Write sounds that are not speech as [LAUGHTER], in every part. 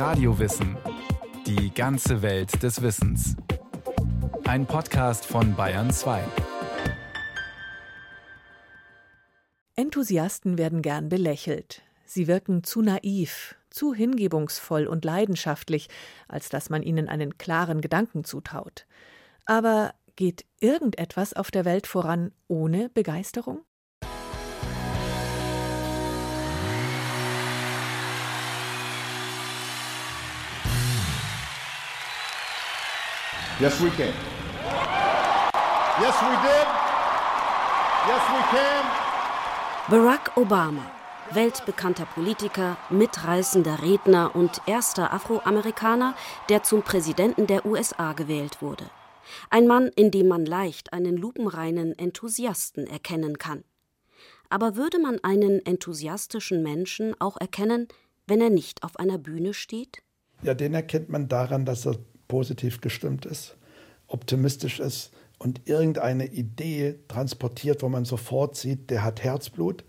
Radiowissen. Die ganze Welt des Wissens. Ein Podcast von Bayern 2. Enthusiasten werden gern belächelt. Sie wirken zu naiv, zu hingebungsvoll und leidenschaftlich, als dass man ihnen einen klaren Gedanken zutraut. Aber geht irgendetwas auf der Welt voran ohne Begeisterung? Yes, we can. Yes, we did. Yes, we can. Barack Obama, weltbekannter Politiker, mitreißender Redner und erster Afroamerikaner, der zum Präsidenten der USA gewählt wurde. Ein Mann, in dem man leicht einen lupenreinen Enthusiasten erkennen kann. Aber würde man einen enthusiastischen Menschen auch erkennen, wenn er nicht auf einer Bühne steht? Ja, den erkennt man daran, dass er positiv gestimmt ist, optimistisch ist und irgendeine Idee transportiert, wo man sofort sieht, der hat Herzblut,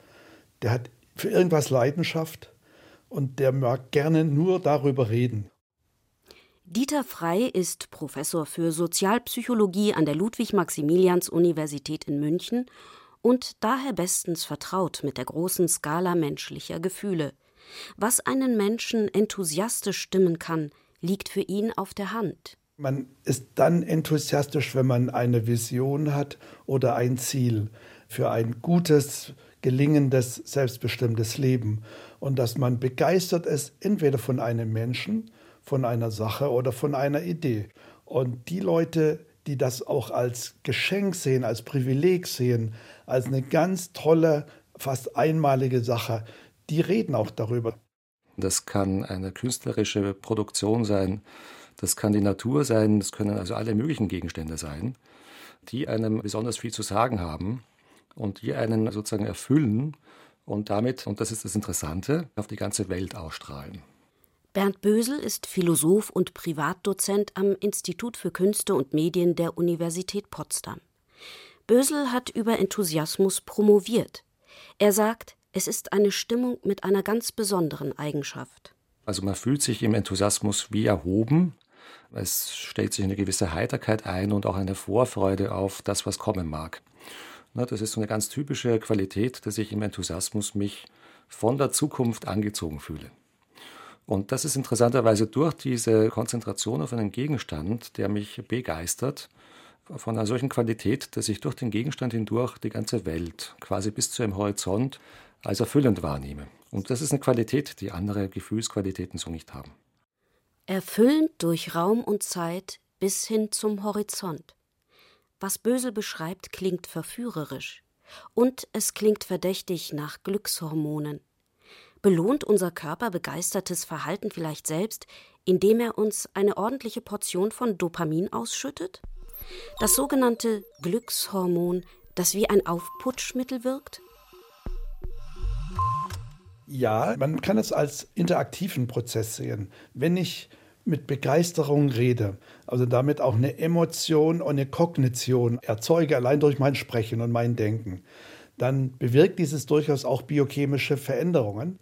der hat für irgendwas Leidenschaft und der mag gerne nur darüber reden. Dieter Frey ist Professor für Sozialpsychologie an der Ludwig-Maximilians-Universität in München und daher bestens vertraut mit der großen Skala menschlicher Gefühle. Was einen Menschen enthusiastisch stimmen kann, liegt für ihn auf der Hand. Man ist dann enthusiastisch, wenn man eine Vision hat oder ein Ziel für ein gutes, gelingendes, selbstbestimmtes Leben. Und dass man begeistert ist, entweder von einem Menschen, von einer Sache oder von einer Idee. Und die Leute, die das auch als Geschenk sehen, als Privileg sehen, als eine ganz tolle, fast einmalige Sache, die reden auch darüber. Das kann eine künstlerische Produktion sein, das kann die Natur sein, das können also alle möglichen Gegenstände sein, die einem besonders viel zu sagen haben und die einen sozusagen erfüllen und damit, und das ist das Interessante, auf die ganze Welt ausstrahlen. Bernd Bösel ist Philosoph und Privatdozent am Institut für Künste und Medien der Universität Potsdam. Bösel hat über Enthusiasmus promoviert. Er sagt, es ist eine Stimmung mit einer ganz besonderen Eigenschaft. Also man fühlt sich im Enthusiasmus wie erhoben. Es stellt sich eine gewisse Heiterkeit ein und auch eine Vorfreude auf das, was kommen mag. Das ist so eine ganz typische Qualität, dass ich im Enthusiasmus mich von der Zukunft angezogen fühle. Und das ist interessanterweise durch diese Konzentration auf einen Gegenstand, der mich begeistert, von einer solchen Qualität, dass ich durch den Gegenstand hindurch die ganze Welt, quasi bis zu einem Horizont, als erfüllend wahrnehme. Und das ist eine Qualität, die andere Gefühlsqualitäten so nicht haben. Erfüllend durch Raum und Zeit bis hin zum Horizont. Was Bösel beschreibt, klingt verführerisch. Und es klingt verdächtig nach Glückshormonen. Belohnt unser Körper begeistertes Verhalten vielleicht selbst, indem er uns eine ordentliche Portion von Dopamin ausschüttet? Das sogenannte Glückshormon, das wie ein Aufputschmittel wirkt? Ja, man kann es als interaktiven Prozess sehen. Wenn ich mit Begeisterung rede, also damit auch eine Emotion und eine Kognition erzeuge, allein durch mein Sprechen und mein Denken, dann bewirkt dieses durchaus auch biochemische Veränderungen.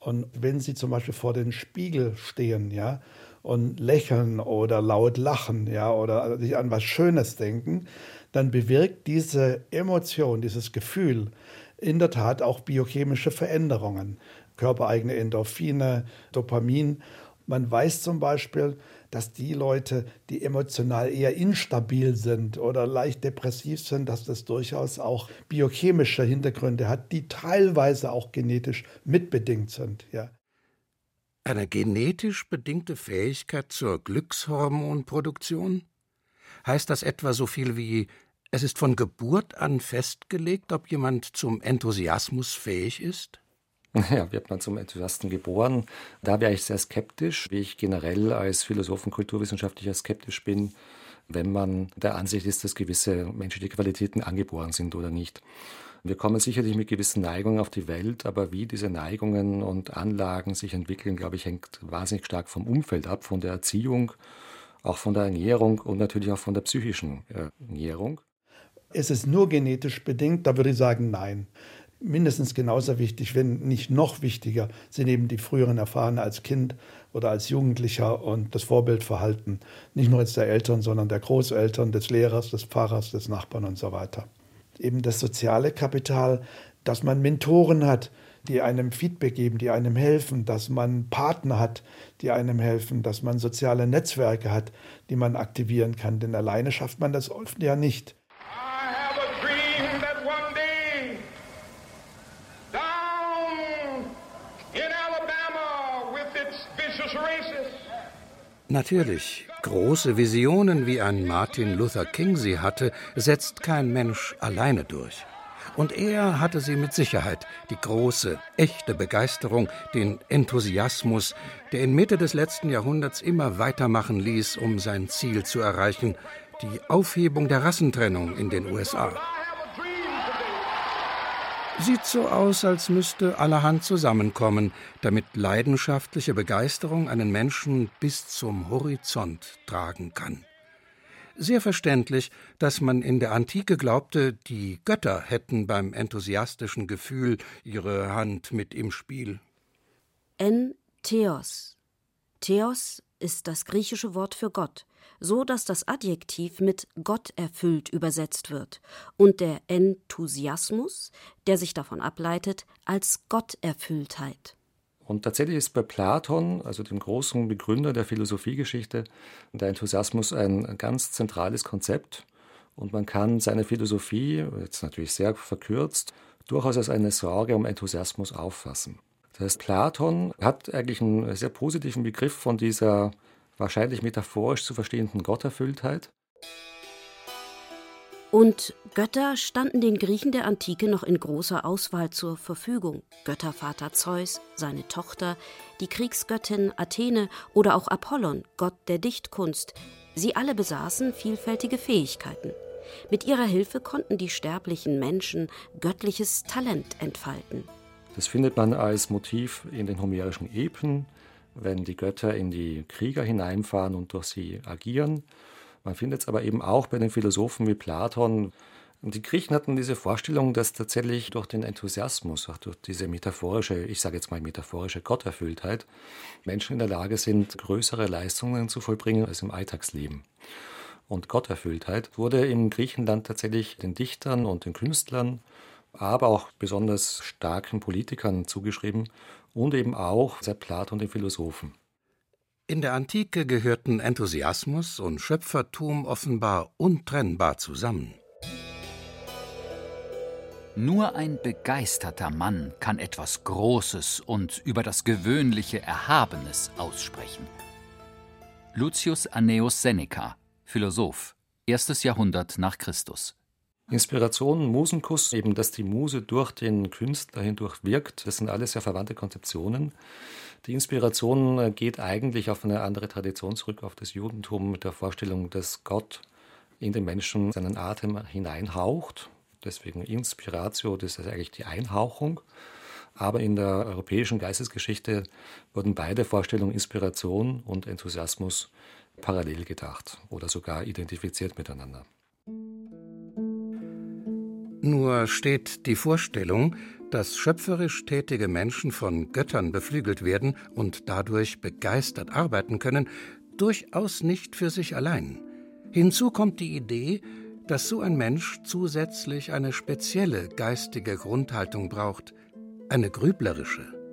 Und wenn Sie zum Beispiel vor dem Spiegel stehen, ja, und lächeln oder laut lachen, ja, oder sich an was Schönes denken, dann bewirkt diese Emotion, dieses Gefühl in der Tat auch biochemische Veränderungen, körpereigene Endorphine, Dopamin. Man weiß zum Beispiel, dass die Leute, die emotional eher instabil sind oder leicht depressiv sind, dass das durchaus auch biochemische Hintergründe hat, die teilweise auch genetisch mitbedingt sind. Ja. Eine genetisch bedingte Fähigkeit zur Glückshormonproduktion? Heißt das etwa so viel wie es ist von Geburt an festgelegt, ob jemand zum Enthusiasmus fähig ist? [LAUGHS] Ja, wird man zum Enthusiasten geboren? Da wäre ich sehr skeptisch, wie ich generell als Philosoph und Kulturwissenschaftlicher skeptisch bin, wenn man der Ansicht ist, dass gewisse menschliche Qualitäten angeboren sind oder nicht. Wir kommen sicherlich mit gewissen Neigungen auf die Welt, aber wie diese Neigungen und Anlagen sich entwickeln, glaube ich, hängt wahnsinnig stark vom Umfeld ab, von der Erziehung, auch von der Ernährung und natürlich auch von der psychischen Ernährung. Ist es nur genetisch bedingt? Da würde ich sagen, nein. Mindestens genauso wichtig, wenn nicht noch wichtiger, sind eben die früheren Erfahrungen als Kind oder als Jugendlicher und das Vorbildverhalten, nicht nur jetzt der Eltern, sondern der Großeltern, des Lehrers, des Pfarrers, des Nachbarn und so weiter. Eben das soziale Kapital, dass man Mentoren hat, die einem Feedback geben, die einem helfen, dass man Partner hat, die einem helfen, dass man soziale Netzwerke hat, die man aktivieren kann. Denn alleine schafft man das oft ja nicht. Natürlich, große Visionen, wie ein Martin Luther King sie hatte, setzt kein Mensch alleine durch. Und er hatte sie mit Sicherheit, die große, echte Begeisterung, den Enthusiasmus, der in Mitte des letzten Jahrhunderts immer weitermachen ließ, um sein Ziel zu erreichen, die Aufhebung der Rassentrennung in den USA. Sieht so aus, als müsste allerhand zusammenkommen, damit leidenschaftliche Begeisterung einen Menschen bis zum Horizont tragen kann. Sehr verständlich, dass man in der Antike glaubte, die Götter hätten beim enthusiastischen Gefühl ihre Hand mit im Spiel. En Theos. Theos ist das griechische Wort für Gott, so dass das Adjektiv mit Gott erfüllt übersetzt wird und der Enthusiasmus, der sich davon ableitet, als Gotterfülltheit. Und tatsächlich ist bei Platon, also dem großen Begründer der Philosophiegeschichte, der Enthusiasmus ein ganz zentrales Konzept. Und man kann seine Philosophie, jetzt natürlich sehr verkürzt, durchaus als eine Sorge um Enthusiasmus auffassen. Das Platon hat eigentlich einen sehr positiven Begriff von dieser wahrscheinlich metaphorisch zu verstehenden Gotterfülltheit. Und Götter standen den Griechen der Antike noch in großer Auswahl zur Verfügung. Göttervater Zeus, seine Tochter, die Kriegsgöttin Athene oder auch Apollon, Gott der Dichtkunst. Sie alle besaßen vielfältige Fähigkeiten. Mit ihrer Hilfe konnten die sterblichen Menschen göttliches Talent entfalten. Das findet man als Motiv in den homerischen Epen, wenn die Götter in die Krieger hineinfahren und durch sie agieren. Man findet es aber eben auch bei den Philosophen wie Platon. Die Griechen hatten diese Vorstellung, dass tatsächlich durch den Enthusiasmus, auch durch diese metaphorische, ich sage jetzt mal metaphorische Gotterfülltheit, Menschen in der Lage sind, größere Leistungen zu vollbringen als im Alltagsleben. Und Gotterfülltheit wurde im Griechenland tatsächlich den Dichtern und den Künstlern, aber auch besonders starken Politikern zugeschrieben und eben auch seit Platon den Philosophen. In der Antike gehörten Enthusiasmus und Schöpfertum offenbar untrennbar zusammen. Nur ein begeisterter Mann kann etwas Großes und über das Gewöhnliche Erhabenes aussprechen. Lucius Annaeus Seneca, Philosoph, erstes Jahrhundert nach Christus. Inspiration, Musenkuss, eben dass die Muse durch den Künstler hindurch wirkt, das sind alles sehr verwandte Konzeptionen. Die Inspiration äh, geht eigentlich auf eine andere Tradition zurück, auf das Judentum mit der Vorstellung, dass Gott in den Menschen seinen Atem hineinhaucht. Deswegen Inspiratio, das ist eigentlich die Einhauchung. Aber in der europäischen Geistesgeschichte wurden beide Vorstellungen Inspiration und Enthusiasmus parallel gedacht oder sogar identifiziert miteinander. Nur steht die Vorstellung, dass schöpferisch tätige Menschen von Göttern beflügelt werden und dadurch begeistert arbeiten können, durchaus nicht für sich allein. Hinzu kommt die Idee, dass so ein Mensch zusätzlich eine spezielle geistige Grundhaltung braucht, eine grüblerische.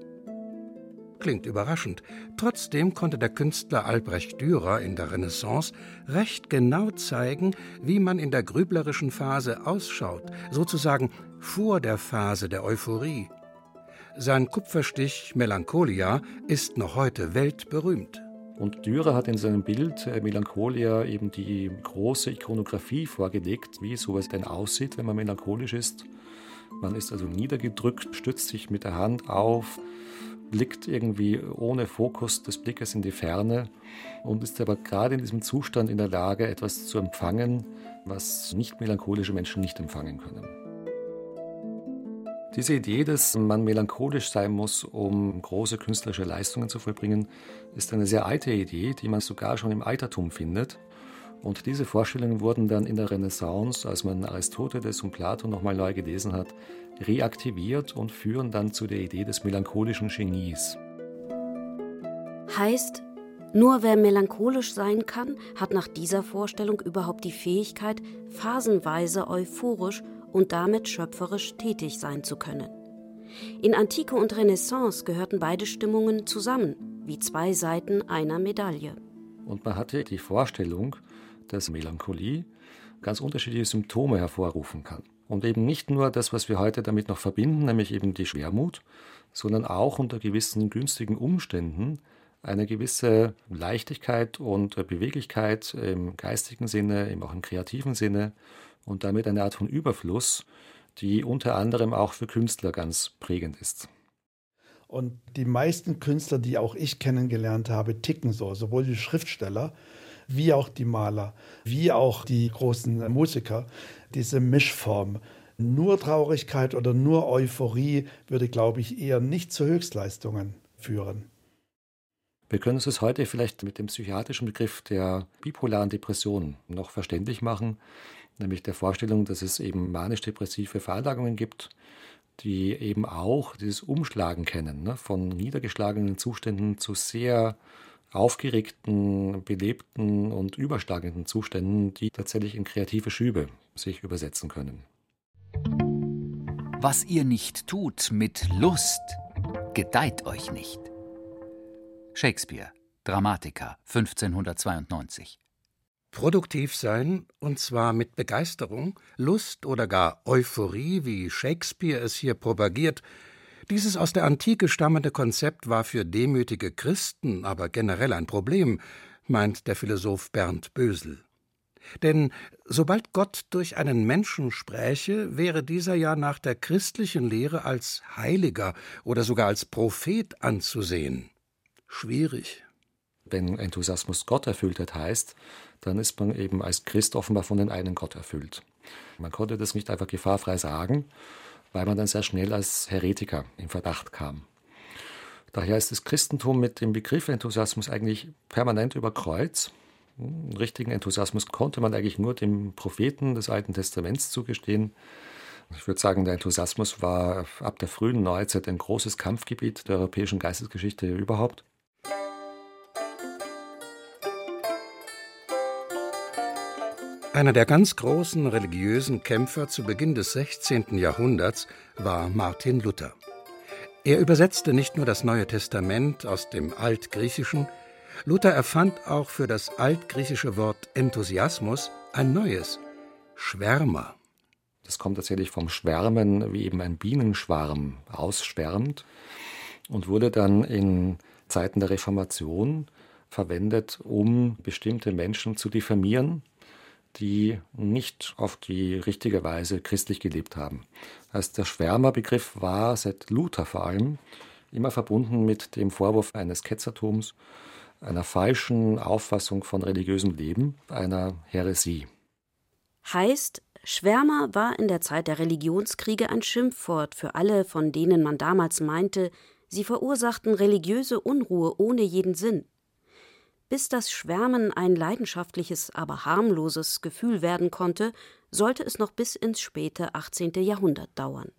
Klingt überraschend. Trotzdem konnte der Künstler Albrecht Dürer in der Renaissance recht genau zeigen, wie man in der grüblerischen Phase ausschaut, sozusagen vor der Phase der Euphorie. Sein Kupferstich Melancholia ist noch heute weltberühmt. Und Dürer hat in seinem Bild äh, Melancholia eben die große Ikonografie vorgelegt, wie sowas denn aussieht, wenn man melancholisch ist. Man ist also niedergedrückt, stützt sich mit der Hand auf, blickt irgendwie ohne Fokus des Blickes in die Ferne und ist aber gerade in diesem Zustand in der Lage, etwas zu empfangen, was nicht melancholische Menschen nicht empfangen können. Diese Idee, dass man melancholisch sein muss, um große künstlerische Leistungen zu vollbringen, ist eine sehr alte Idee, die man sogar schon im Altertum findet. Und diese Vorstellungen wurden dann in der Renaissance, als man Aristoteles und Plato nochmal neu gelesen hat, reaktiviert und führen dann zu der Idee des melancholischen Genies. Heißt, nur wer melancholisch sein kann, hat nach dieser Vorstellung überhaupt die Fähigkeit, phasenweise euphorisch und damit schöpferisch tätig sein zu können. In Antike und Renaissance gehörten beide Stimmungen zusammen, wie zwei Seiten einer Medaille. Und man hatte die Vorstellung, dass Melancholie ganz unterschiedliche Symptome hervorrufen kann. Und eben nicht nur das, was wir heute damit noch verbinden, nämlich eben die Schwermut, sondern auch unter gewissen günstigen Umständen eine gewisse Leichtigkeit und Beweglichkeit im geistigen Sinne, eben auch im kreativen Sinne und damit eine Art von Überfluss, die unter anderem auch für Künstler ganz prägend ist. Und die meisten Künstler, die auch ich kennengelernt habe, ticken so, sowohl die Schriftsteller wie auch die Maler, wie auch die großen Musiker, diese Mischform. Nur Traurigkeit oder nur Euphorie würde, glaube ich, eher nicht zu Höchstleistungen führen. Wir können uns das heute vielleicht mit dem psychiatrischen Begriff der bipolaren Depression noch verständlich machen, nämlich der Vorstellung, dass es eben manisch-depressive Veranlagungen gibt, die eben auch dieses Umschlagen kennen, ne, von niedergeschlagenen Zuständen zu sehr aufgeregten, belebten und überschlagenden Zuständen, die tatsächlich in kreative Schübe sich übersetzen können. Was ihr nicht tut mit Lust, gedeiht euch nicht. Shakespeare, Dramatiker, 1592. Produktiv sein, und zwar mit Begeisterung, Lust oder gar Euphorie, wie Shakespeare es hier propagiert, dieses aus der Antike stammende Konzept war für demütige Christen aber generell ein Problem, meint der Philosoph Bernd Bösel. Denn sobald Gott durch einen Menschen spräche, wäre dieser ja nach der christlichen Lehre als Heiliger oder sogar als Prophet anzusehen schwierig. Wenn Enthusiasmus Gott erfüllt hat, heißt, dann ist man eben als Christ offenbar von den einen Gott erfüllt. Man konnte das nicht einfach gefahrfrei sagen, weil man dann sehr schnell als Heretiker in Verdacht kam. Daher ist das Christentum mit dem Begriff Enthusiasmus eigentlich permanent über Kreuz. Einen richtigen Enthusiasmus konnte man eigentlich nur dem Propheten des Alten Testaments zugestehen. Ich würde sagen, der Enthusiasmus war ab der frühen Neuzeit ein großes Kampfgebiet der europäischen Geistesgeschichte überhaupt. Einer der ganz großen religiösen Kämpfer zu Beginn des 16. Jahrhunderts war Martin Luther. Er übersetzte nicht nur das Neue Testament aus dem Altgriechischen, Luther erfand auch für das altgriechische Wort Enthusiasmus ein neues, Schwärmer. Das kommt tatsächlich vom Schwärmen, wie eben ein Bienenschwarm ausschwärmt und wurde dann in Zeiten der Reformation verwendet, um bestimmte Menschen zu diffamieren die nicht auf die richtige Weise christlich gelebt haben. Also der Schwärmerbegriff war seit Luther vor allem immer verbunden mit dem Vorwurf eines Ketzertums, einer falschen Auffassung von religiösem Leben, einer Häresie. Heißt, Schwärmer war in der Zeit der Religionskriege ein Schimpfwort für alle, von denen man damals meinte, sie verursachten religiöse Unruhe ohne jeden Sinn. Bis das Schwärmen ein leidenschaftliches, aber harmloses Gefühl werden konnte, sollte es noch bis ins späte 18. Jahrhundert dauern.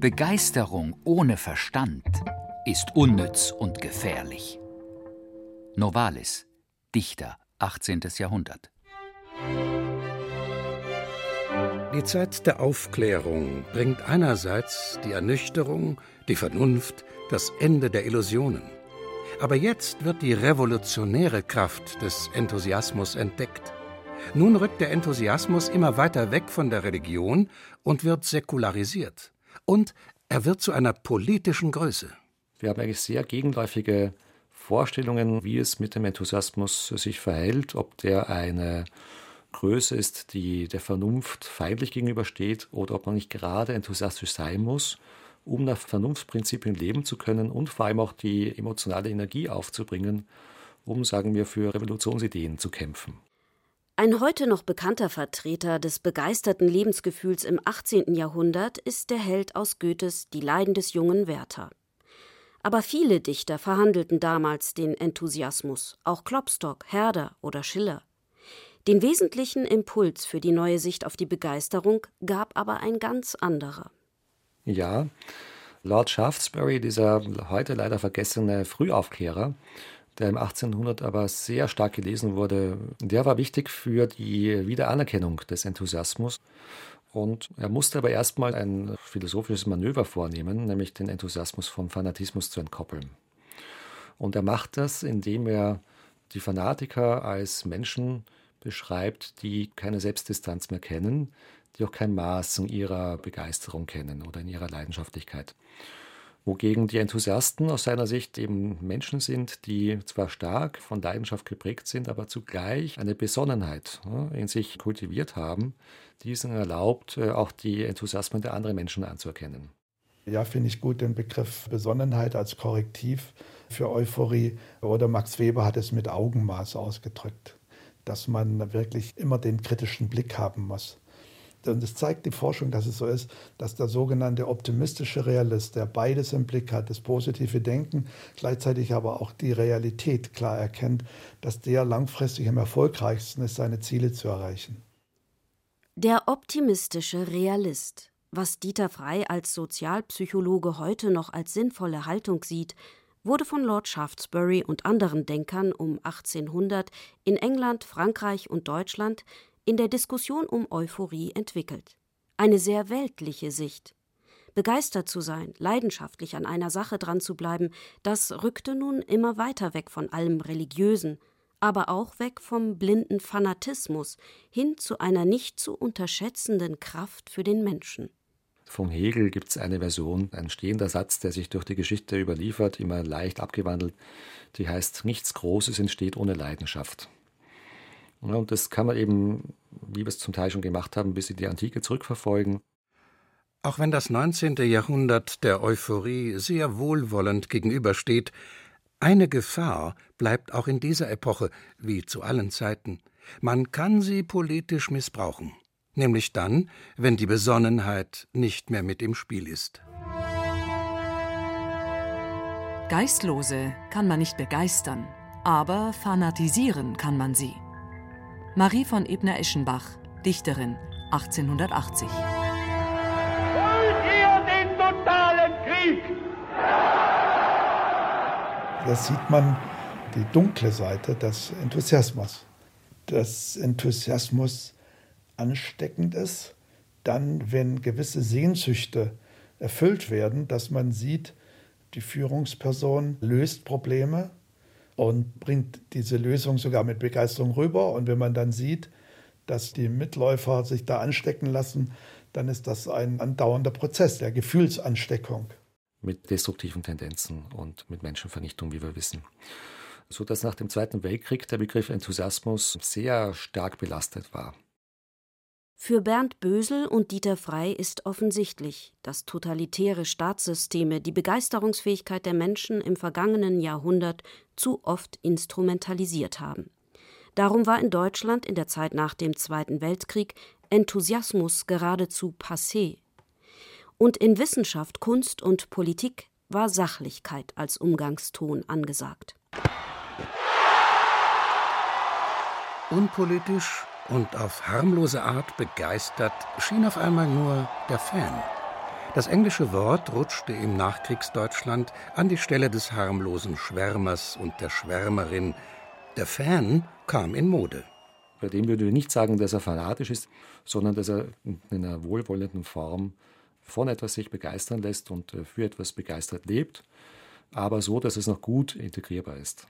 Begeisterung ohne Verstand ist unnütz und gefährlich. Novalis, Dichter, 18. Jahrhundert. Die Zeit der Aufklärung bringt einerseits die Ernüchterung, die Vernunft, das Ende der Illusionen. Aber jetzt wird die revolutionäre Kraft des Enthusiasmus entdeckt. Nun rückt der Enthusiasmus immer weiter weg von der Religion und wird säkularisiert. Und er wird zu einer politischen Größe. Wir haben eigentlich sehr gegenläufige Vorstellungen, wie es mit dem Enthusiasmus sich verhält, ob der eine Größe ist, die der Vernunft feindlich gegenübersteht oder ob man nicht gerade enthusiastisch sein muss um nach Vernunftprinzipien leben zu können und vor allem auch die emotionale Energie aufzubringen, um, sagen wir, für Revolutionsideen zu kämpfen. Ein heute noch bekannter Vertreter des begeisterten Lebensgefühls im 18. Jahrhundert ist der Held aus Goethes Die Leiden des jungen Werther. Aber viele Dichter verhandelten damals den Enthusiasmus, auch Klopstock, Herder oder Schiller. Den wesentlichen Impuls für die neue Sicht auf die Begeisterung gab aber ein ganz anderer. Ja, Lord Shaftesbury, dieser heute leider vergessene Frühaufklärer, der im 1800 aber sehr stark gelesen wurde, der war wichtig für die Wiederanerkennung des Enthusiasmus. Und er musste aber erstmal ein philosophisches Manöver vornehmen, nämlich den Enthusiasmus vom Fanatismus zu entkoppeln. Und er macht das, indem er die Fanatiker als Menschen beschreibt, die keine Selbstdistanz mehr kennen, die auch kein Maß in ihrer Begeisterung kennen oder in ihrer Leidenschaftlichkeit. Wogegen die Enthusiasten aus seiner Sicht eben Menschen sind, die zwar stark von Leidenschaft geprägt sind, aber zugleich eine Besonnenheit in sich kultiviert haben, die es ihnen erlaubt, äh, auch die Enthusiasmen der anderen Menschen anzuerkennen. Ja, finde ich gut den Begriff Besonnenheit als Korrektiv für Euphorie. Oder Max Weber hat es mit Augenmaß ausgedrückt, dass man wirklich immer den kritischen Blick haben muss. Und es zeigt die Forschung, dass es so ist, dass der sogenannte optimistische Realist, der beides im Blick hat, das positive Denken, gleichzeitig aber auch die Realität klar erkennt, dass der langfristig am erfolgreichsten ist, seine Ziele zu erreichen. Der optimistische Realist, was Dieter Frey als Sozialpsychologe heute noch als sinnvolle Haltung sieht, wurde von Lord Shaftesbury und anderen Denkern um 1800 in England, Frankreich und Deutschland in der Diskussion um Euphorie entwickelt. Eine sehr weltliche Sicht. Begeistert zu sein, leidenschaftlich an einer Sache dran zu bleiben, das rückte nun immer weiter weg von allem Religiösen, aber auch weg vom blinden Fanatismus hin zu einer nicht zu unterschätzenden Kraft für den Menschen. Von Hegel gibt es eine Version, ein stehender Satz, der sich durch die Geschichte überliefert, immer leicht abgewandelt, die heißt, nichts Großes entsteht ohne Leidenschaft. Und das kann man eben, wie wir es zum Teil schon gemacht haben, bis in die Antike zurückverfolgen. Auch wenn das 19. Jahrhundert der Euphorie sehr wohlwollend gegenübersteht, eine Gefahr bleibt auch in dieser Epoche, wie zu allen Zeiten. Man kann sie politisch missbrauchen, nämlich dann, wenn die Besonnenheit nicht mehr mit im Spiel ist. Geistlose kann man nicht begeistern, aber fanatisieren kann man sie. Marie von Ebner-Eschenbach, Dichterin, 1880. Wollt ihr den totalen Krieg? Da sieht man die dunkle Seite des Enthusiasmus. Dass Enthusiasmus ansteckend ist, dann, wenn gewisse Sehnsüchte erfüllt werden, dass man sieht, die Führungsperson löst Probleme, und bringt diese Lösung sogar mit Begeisterung rüber. Und wenn man dann sieht, dass die Mitläufer sich da anstecken lassen, dann ist das ein andauernder Prozess der Gefühlsansteckung. Mit destruktiven Tendenzen und mit Menschenvernichtung, wie wir wissen. So dass nach dem Zweiten Weltkrieg der Begriff Enthusiasmus sehr stark belastet war. Für Bernd Bösel und Dieter Frey ist offensichtlich, dass totalitäre Staatssysteme die Begeisterungsfähigkeit der Menschen im vergangenen Jahrhundert zu oft instrumentalisiert haben. Darum war in Deutschland in der Zeit nach dem Zweiten Weltkrieg Enthusiasmus geradezu passé. Und in Wissenschaft, Kunst und Politik war Sachlichkeit als Umgangston angesagt. Unpolitisch und auf harmlose Art begeistert schien auf einmal nur der Fan. Das englische Wort rutschte im Nachkriegsdeutschland an die Stelle des harmlosen Schwärmers und der Schwärmerin. Der Fan kam in Mode. Bei dem würde ich nicht sagen, dass er fanatisch ist, sondern dass er in einer wohlwollenden Form von etwas sich begeistern lässt und äh, für etwas begeistert lebt, aber so, dass es noch gut integrierbar ist.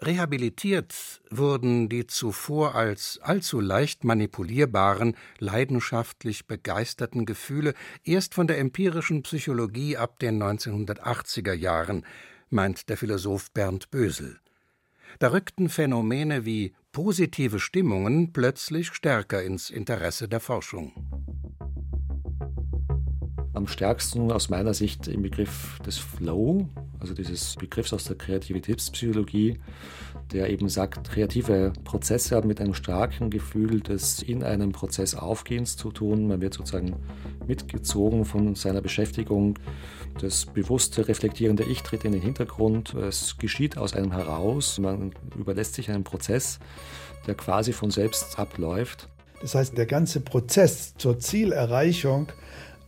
Rehabilitiert wurden die zuvor als allzu leicht manipulierbaren, leidenschaftlich begeisterten Gefühle erst von der empirischen Psychologie ab den 1980er Jahren, meint der Philosoph Bernd Bösel. Da rückten Phänomene wie positive Stimmungen plötzlich stärker ins Interesse der Forschung. Am stärksten aus meiner Sicht im Begriff des Flow, also dieses Begriffs aus der Kreativitätspsychologie, der eben sagt, kreative Prozesse haben mit einem starken Gefühl des in einem Prozess Aufgehens zu tun. Man wird sozusagen mitgezogen von seiner Beschäftigung. Das bewusste, reflektierende Ich tritt in den Hintergrund. Es geschieht aus einem heraus. Man überlässt sich einem Prozess, der quasi von selbst abläuft. Das heißt, der ganze Prozess zur Zielerreichung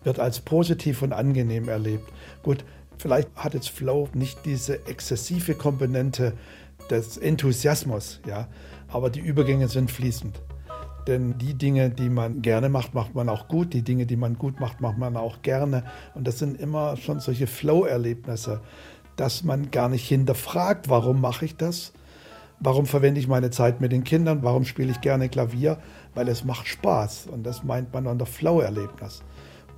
wird als positiv und angenehm erlebt. Gut, vielleicht hat jetzt Flow nicht diese exzessive Komponente des Enthusiasmus, ja, aber die Übergänge sind fließend. Denn die Dinge, die man gerne macht, macht man auch gut. Die Dinge, die man gut macht, macht man auch gerne. Und das sind immer schon solche Flow-Erlebnisse, dass man gar nicht hinterfragt, warum mache ich das? Warum verwende ich meine Zeit mit den Kindern? Warum spiele ich gerne Klavier? Weil es macht Spaß. Und das meint man unter Flow-Erlebnis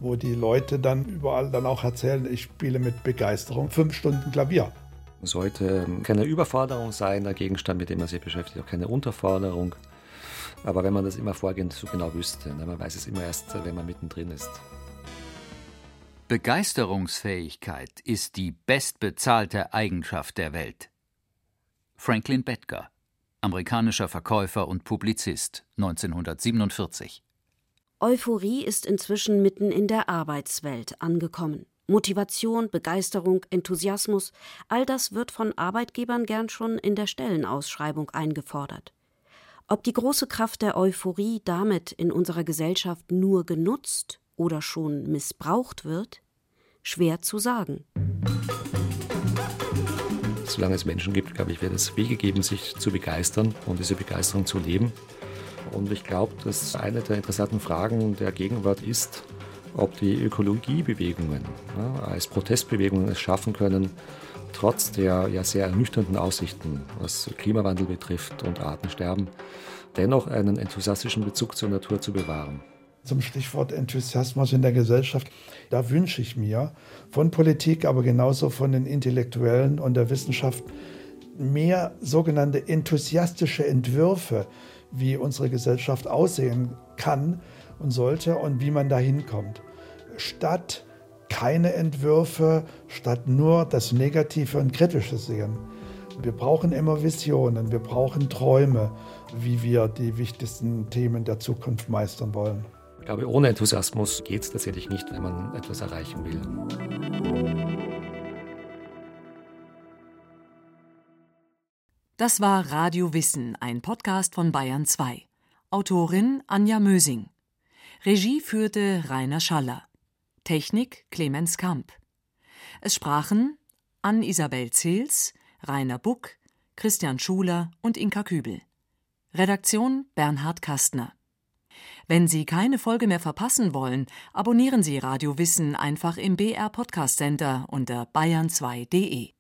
wo die Leute dann überall dann auch erzählen, ich spiele mit Begeisterung fünf Stunden Klavier. Sollte keine Überforderung sein, der Gegenstand, mit dem man sich beschäftigt, auch keine Unterforderung. Aber wenn man das immer vorgehend so genau wüsste, ne, man weiß es immer erst, wenn man mittendrin ist. Begeisterungsfähigkeit ist die bestbezahlte Eigenschaft der Welt. Franklin Bettger, amerikanischer Verkäufer und Publizist, 1947. Euphorie ist inzwischen mitten in der Arbeitswelt angekommen. Motivation, Begeisterung, Enthusiasmus, all das wird von Arbeitgebern gern schon in der Stellenausschreibung eingefordert. Ob die große Kraft der Euphorie damit in unserer Gesellschaft nur genutzt oder schon missbraucht wird, schwer zu sagen. Solange es Menschen gibt, glaube ich, wird es Wege geben, sich zu begeistern und diese Begeisterung zu leben. Und ich glaube, dass eine der interessanten Fragen der Gegenwart ist, ob die Ökologiebewegungen ja, als Protestbewegungen es schaffen können, trotz der ja sehr ernüchternden Aussichten, was Klimawandel betrifft und Artensterben, dennoch einen enthusiastischen Bezug zur Natur zu bewahren. Zum Stichwort Enthusiasmus in der Gesellschaft, da wünsche ich mir von Politik, aber genauso von den Intellektuellen und der Wissenschaft mehr sogenannte enthusiastische Entwürfe, wie unsere Gesellschaft aussehen kann und sollte und wie man da hinkommt. Statt keine Entwürfe, statt nur das Negative und Kritische sehen. Wir brauchen immer Visionen, wir brauchen Träume, wie wir die wichtigsten Themen der Zukunft meistern wollen. Ich glaube, ohne Enthusiasmus geht es tatsächlich nicht, wenn man etwas erreichen will. Das war Radio Wissen, ein Podcast von Bayern 2. Autorin Anja Mösing. Regie führte Rainer Schaller. Technik Clemens Kamp. Es sprachen Ann-Isabel Zils, Rainer Buck, Christian Schuler und Inka Kübel. Redaktion Bernhard Kastner. Wenn Sie keine Folge mehr verpassen wollen, abonnieren Sie Radio Wissen einfach im BR Podcast Center unter bayern2.de.